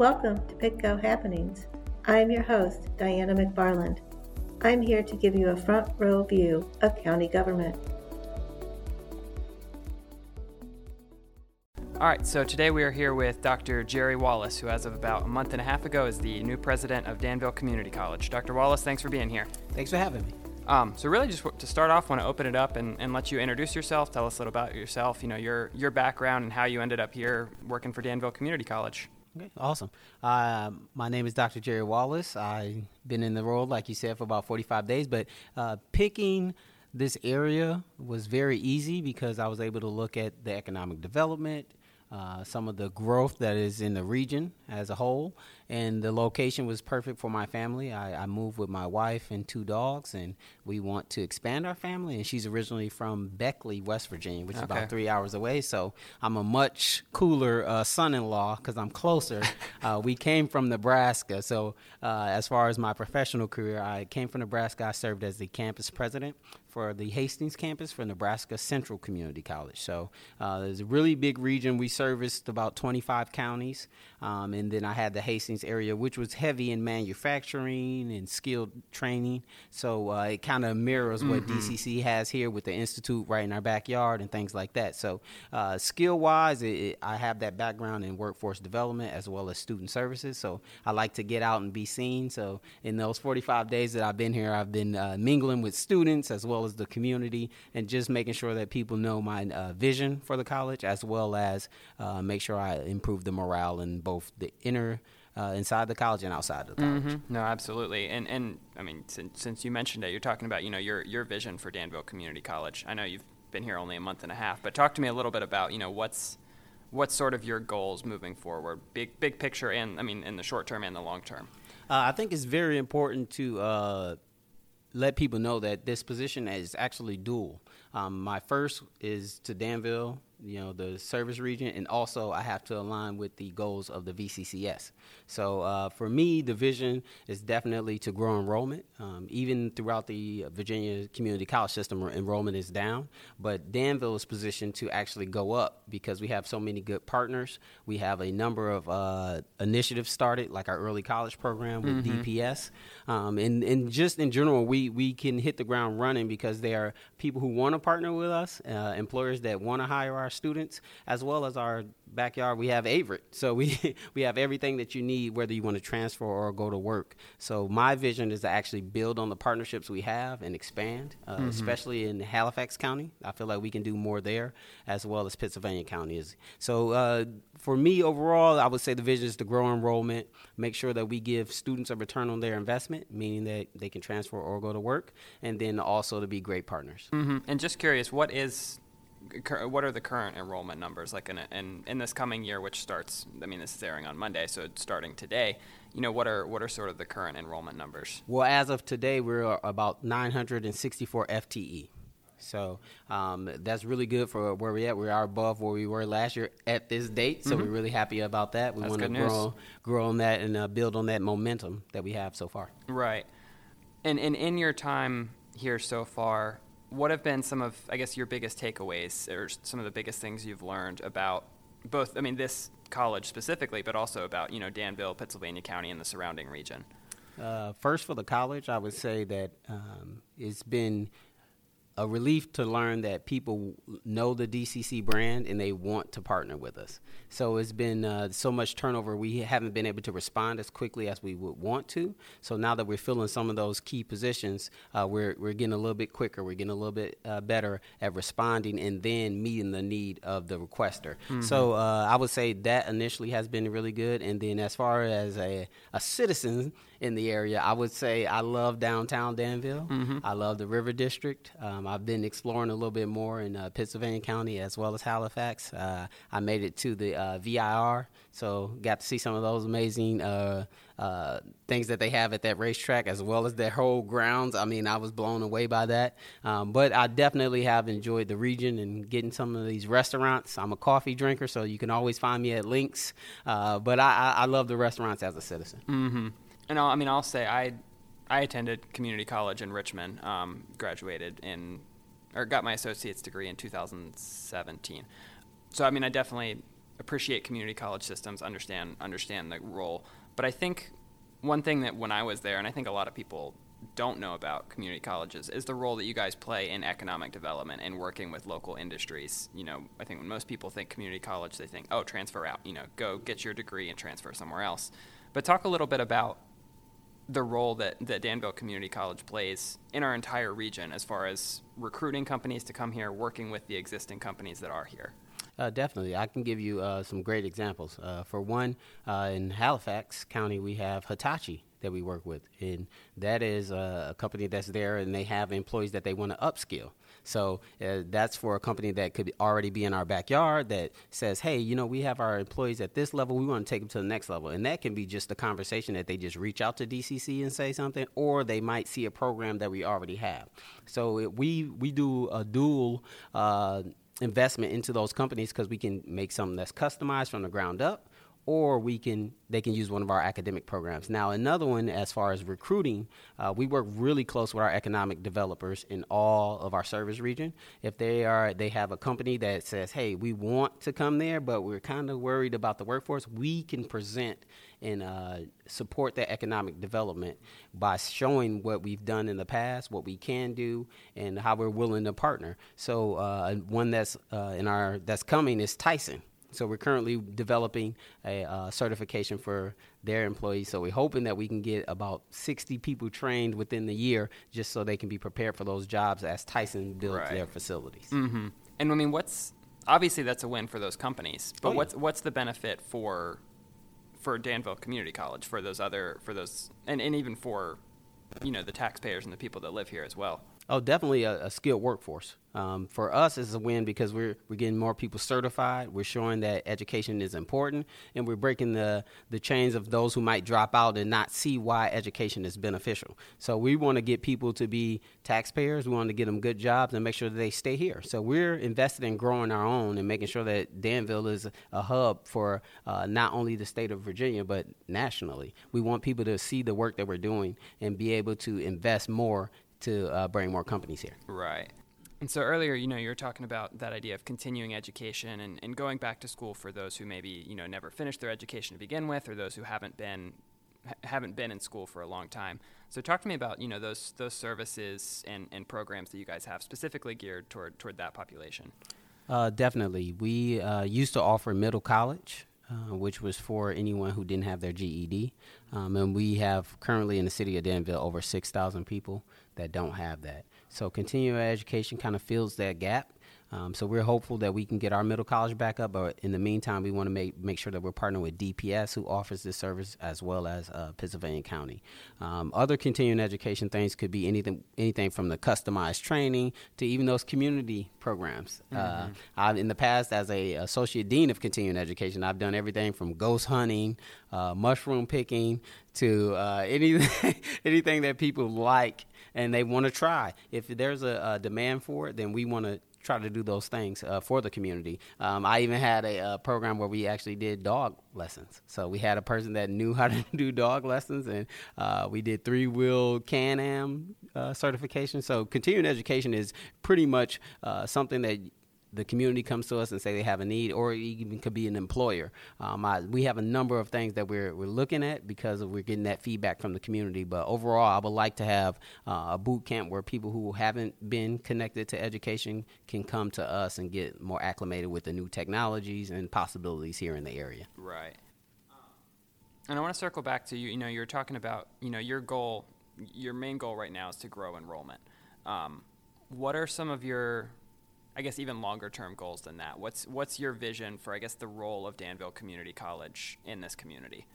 Welcome to Pitco Happenings. I'm your host, Diana McFarland. I'm here to give you a front row view of county government. All right, so today we are here with Dr. Jerry Wallace, who, as of about a month and a half ago, is the new president of Danville Community College. Dr. Wallace, thanks for being here. Thanks for having me. Um, so, really, just to start off, want to open it up and, and let you introduce yourself. Tell us a little about yourself. You know, your your background and how you ended up here working for Danville Community College. Okay, awesome. Uh, my name is Dr. Jerry Wallace. I've been in the role, like you said, for about 45 days, but uh, picking this area was very easy because I was able to look at the economic development, uh, some of the growth that is in the region as a whole. And the location was perfect for my family. I, I, moved with my wife and two dogs, and we want to expand our family. And she's originally from Beckley, West Virginia, which okay. is about three hours away. So I'm a much cooler uh, son in law because I'm closer. uh, we came from Nebraska. So uh, as far as my professional career, I came from Nebraska. I served as the campus president for the Hastings campus for Nebraska Central Community College. So uh, there's a really big region. We serviced about 25 counties. Um, and then I had the Hastings area, which was heavy in manufacturing and skilled training. So uh, it kind of mirrors mm-hmm. what DCC has here with the institute right in our backyard and things like that. So uh, skill wise, I have that background in workforce development as well as student services. So I like to get out and be seen. So in those 45 days that I've been here, I've been uh, mingling with students as well as the community and just making sure that people know my uh, vision for the college as well as uh, make sure I improve the morale in both the inner uh, inside the college and outside the college. Mm-hmm. No, absolutely. And and I mean, since, since you mentioned it, you're talking about you know your your vision for Danville Community College. I know you've been here only a month and a half, but talk to me a little bit about you know what's what's sort of your goals moving forward, big big picture, and I mean in the short term and the long term. Uh, I think it's very important to uh, let people know that this position is actually dual. Um, my first is to Danville you know the service region and also i have to align with the goals of the vccs so uh, for me the vision is definitely to grow enrollment. Um, even throughout the virginia community college system enrollment is down but danville is positioned to actually go up because we have so many good partners. We have a number of uh, initiatives started like our early college program with mm-hmm. dps um, and, and just in general we, we can hit the ground running because there are people who want to partner with us uh, employers that want to hire our our students as well as our backyard. We have Averett, so we we have everything that you need, whether you want to transfer or go to work. So my vision is to actually build on the partnerships we have and expand, uh, mm-hmm. especially in Halifax County. I feel like we can do more there as well as Pittsylvania County is. So uh, for me overall, I would say the vision is to grow enrollment, make sure that we give students a return on their investment, meaning that they can transfer or go to work, and then also to be great partners. Mm-hmm. And just curious, what is what are the current enrollment numbers like in, in in this coming year, which starts? I mean, this is airing on Monday, so it's starting today. You know, what are what are sort of the current enrollment numbers? Well, as of today, we're about 964 FTE. So um, that's really good for where we're at. We are above where we were last year at this date, so mm-hmm. we're really happy about that. We want to grow, grow on that and uh, build on that momentum that we have so far. Right. And, and in your time here so far, what have been some of, I guess, your biggest takeaways or some of the biggest things you've learned about both, I mean, this college specifically, but also about, you know, Danville, Pittsylvania County, and the surrounding region? Uh, first, for the college, I would say that um, it's been a relief to learn that people know the DCC brand and they want to partner with us. So it's been uh, so much turnover, we haven't been able to respond as quickly as we would want to. So now that we're filling some of those key positions, uh, we're, we're getting a little bit quicker, we're getting a little bit uh, better at responding and then meeting the need of the requester. Mm-hmm. So uh, I would say that initially has been really good. And then as far as a, a citizen, in the area. I would say I love downtown Danville. Mm-hmm. I love the River District. Um, I've been exploring a little bit more in uh, Pittsylvania County as well as Halifax. Uh, I made it to the uh, VIR, so got to see some of those amazing uh, uh, things that they have at that racetrack as well as their whole grounds. I mean, I was blown away by that. Um, but I definitely have enjoyed the region and getting some of these restaurants. I'm a coffee drinker, so you can always find me at Links. Uh, but I, I, I, love the restaurants as a citizen. Mm-hmm and I'll, i mean, I'll say I I attended community college in Richmond, um, graduated in or got my associate's degree in 2017. So I mean, I definitely appreciate community college systems, understand understand the role. But I think one thing that when I was there, and I think a lot of people don't know about community colleges is the role that you guys play in economic development and working with local industries. You know, I think when most people think community college, they think, oh, transfer out, you know, go get your degree and transfer somewhere else. But talk a little bit about the role that, that Danville Community College plays in our entire region as far as recruiting companies to come here, working with the existing companies that are here. Uh, definitely. I can give you uh, some great examples. Uh, for one, uh, in Halifax County, we have Hitachi that we work with, and that is a company that's there, and they have employees that they want to upskill. So uh, that's for a company that could already be in our backyard that says, hey, you know, we have our employees at this level, we want to take them to the next level. And that can be just a conversation that they just reach out to DCC and say something, or they might see a program that we already have. So it, we, we do a dual uh, investment into those companies because we can make something that's customized from the ground up or we can they can use one of our academic programs. Now, another one as far as recruiting, uh, we work really close with our economic developers in all of our service region. If they are they have a company that says, "Hey, we want to come there, but we're kind of worried about the workforce," we can present and uh, support that economic development by showing what we've done in the past, what we can do, and how we're willing to partner. So, uh, one that's uh, in our that's coming is Tyson. So we're currently developing a uh, certification for their employees. So we're hoping that we can get about 60 people trained within the year, just so they can be prepared for those jobs as Tyson builds right. their facilities. Mm-hmm. And I mean, what's obviously that's a win for those companies, but oh, yeah. what's what's the benefit for for Danville Community College for those other for those and, and even for you know the taxpayers and the people that live here as well? Oh, definitely a, a skilled workforce. Um, for us, it's a win because we're we're getting more people certified. We're showing that education is important, and we're breaking the the chains of those who might drop out and not see why education is beneficial. So we want to get people to be taxpayers. We want to get them good jobs and make sure that they stay here. So we're invested in growing our own and making sure that Danville is a hub for uh, not only the state of Virginia but nationally. We want people to see the work that we're doing and be able to invest more to uh, bring more companies here. Right. And so earlier, you know, you were talking about that idea of continuing education and, and going back to school for those who maybe, you know, never finished their education to begin with or those who haven't been haven't been in school for a long time. So talk to me about, you know, those those services and, and programs that you guys have specifically geared toward toward that population. Uh, definitely. We uh, used to offer middle college uh, which was for anyone who didn't have their GED. Um, and we have currently in the city of Danville over 6,000 people that don't have that. So continuing education kind of fills that gap um, so we're hopeful that we can get our middle college back up, but in the meantime, we want to make make sure that we're partnering with DPS, who offers this service, as well as uh, Pittsylvania County. Um, other continuing education things could be anything anything from the customized training to even those community programs. Uh, mm-hmm. Uh, I've, in the past, as a associate dean of continuing education, I've done everything from ghost hunting, uh, mushroom picking, to uh, anything anything that people like and they want to try. If there's a, a, demand for it, then we want to try to do those things uh, for the community. Um, I even had a, a, program where we actually did dog lessons. So we had a person that knew how to do dog lessons, and uh, we did three wheel Can Am uh, certification. So continuing education is pretty much uh, something that the community comes to us and say they have a need, or even could be an employer. Um, I, we have a number of things that we're, we're looking at because we're getting that feedback from the community. But overall, I would like to have uh, a boot camp where people who haven't been connected to education can come to us and get more acclimated with the new technologies and possibilities here in the area. Right. And I want to circle back to you. You know, you're talking about you know your goal, your main goal right now is to grow enrollment. Um, what are some of your I guess even longer term goals than that. What's what's your vision for I guess the role of Danville Community College in this community?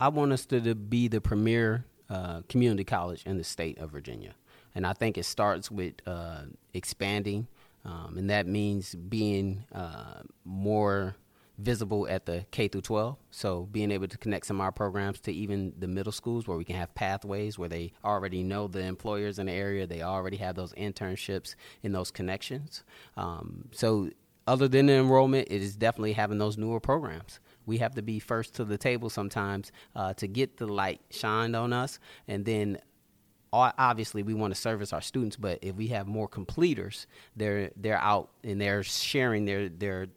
I want us to, to be the premier uh, community college in the state of Virginia, and I think it starts with uh, expanding, um, and that means being uh, more visible at the K through 12. So being able to connect some of our programs to even the middle schools where we can have pathways where they already know the employers in the area, they already have those internships and those connections. Um, so other than the enrollment, it is definitely having those newer programs. We have to be first to the table sometimes uh, to get the light shined on us, and then obviously we want to service our students. But if we have more completers, they're they're out and they're sharing their their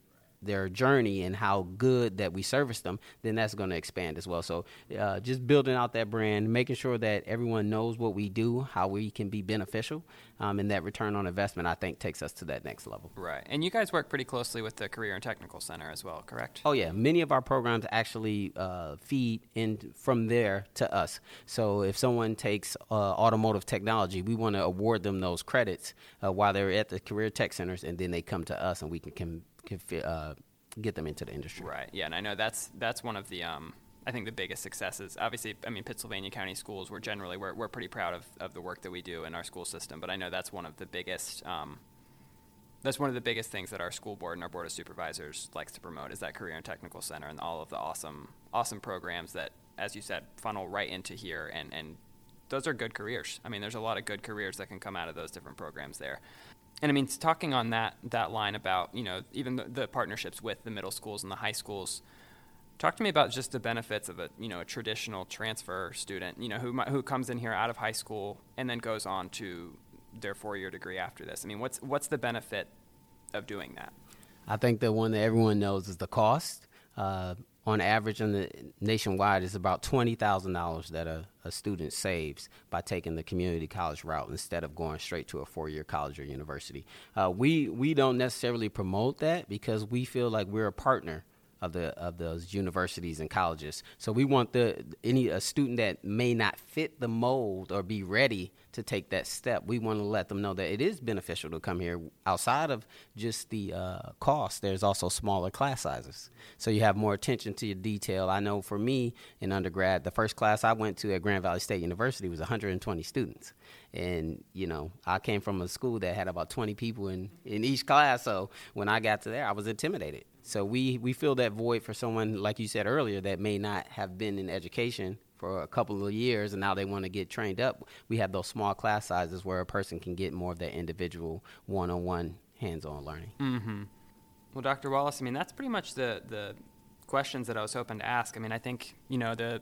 their journey and how good that we service them, then that's going to expand as well. So uh, just building out that brand, making sure that everyone knows what we do, how we can be beneficial, um, and that return on investment, I think, takes us to that next level. Right. And you guys work pretty closely with the Career and Technical Center as well, correct? Oh yeah, many of our programs actually uh, feed in from there to us. So if someone takes uh, automotive technology, we want to award them those credits uh, while they're at the career tech centers, and then they come to us, and we can, can, can uh, get them into the industry. Right. Yeah, and I know that's that's one of the um, I think the biggest successes. Obviously, I mean Pittsylvania County schools. We're generally we're we're pretty proud of, of the work that we do in our school system. But I know that's one of the biggest. Um, that's one of the biggest things that our school board and our board of supervisors likes to promote is that career and technical center and all of the awesome awesome programs that, as you said, funnel right into here and and those are good careers. I mean, there's a lot of good careers that can come out of those different programs there and I mean, talking on that that line about you know even the, the, partnerships with the middle schools and the high schools. Talk to me about just the benefits of a you know a traditional transfer student you know who who comes in here out of high school and then goes on to their four year degree after this. I mean, what's what's the benefit of doing that? I think the one that everyone knows is the cost. Uh, on average in the nationwide is about twenty thousand dollars that a, a student saves by taking the community college route instead of going straight to a four year college or university. Uh, we we don't necessarily promote that because we feel like we're a partner of the of those universities and colleges. So we want the any a student that may not fit the mold or be ready to take that step. We want to let them know that it is beneficial to come here. Outside of just the uh, cost, there's also smaller class sizes, so you have more attention to your detail. I know for me in undergrad, the first class I went to at Grand Valley State University was 120 students, and you know I came from a school that had about 20 people in in each class. So when I got to there, I was intimidated so we, we fill that void for someone, like you said earlier, that may not have been in education for a couple of years and now they want to get trained up. We have those small class sizes where a person can get more of that individual one on one hands on learning. Mm-hmm. Well, Dr. Wallace, I mean, that's pretty much the, the questions that I was hoping to ask. I mean, I think, you know, the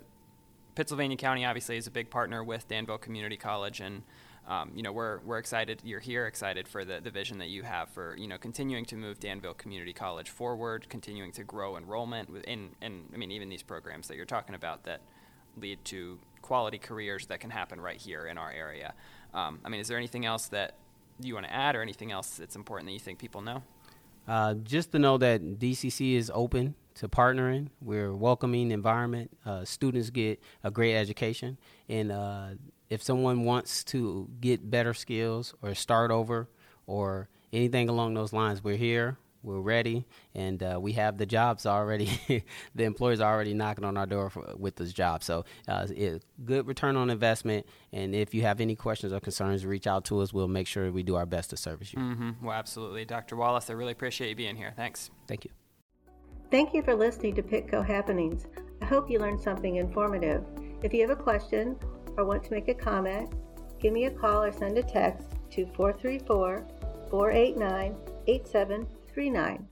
Pittsylvania County obviously is a big partner with Danville Community College and um, you know, we're, we're excited, you're here excited for the, the vision that you have for, you know, continuing to move Danville Community College forward, continuing to grow enrollment within, and I mean, even these programs that you're talking about that lead to quality careers that can happen right here in our area. Um, I mean, is there anything else that you want to add or anything else that's important that you think people know? Uh, just to know that DCC is open to partnering. We're welcoming environment. Uh, students get a great education, and uh, if someone wants to get better skills or start over or anything along those lines, we're here. We're ready, and uh, we have the jobs already. the employers are already knocking on our door for, with this job. So, uh, it, good return on investment. And if you have any questions or concerns, reach out to us. We'll make sure we do our best to service you. Mm-hmm. Well, absolutely, Dr. Wallace. I really appreciate you being here. Thanks. Thank you. Thank you for listening to Pitco Happenings. I hope you learned something informative. If you have a question or want to make a comment, give me a call or send a text to 434 489 8739.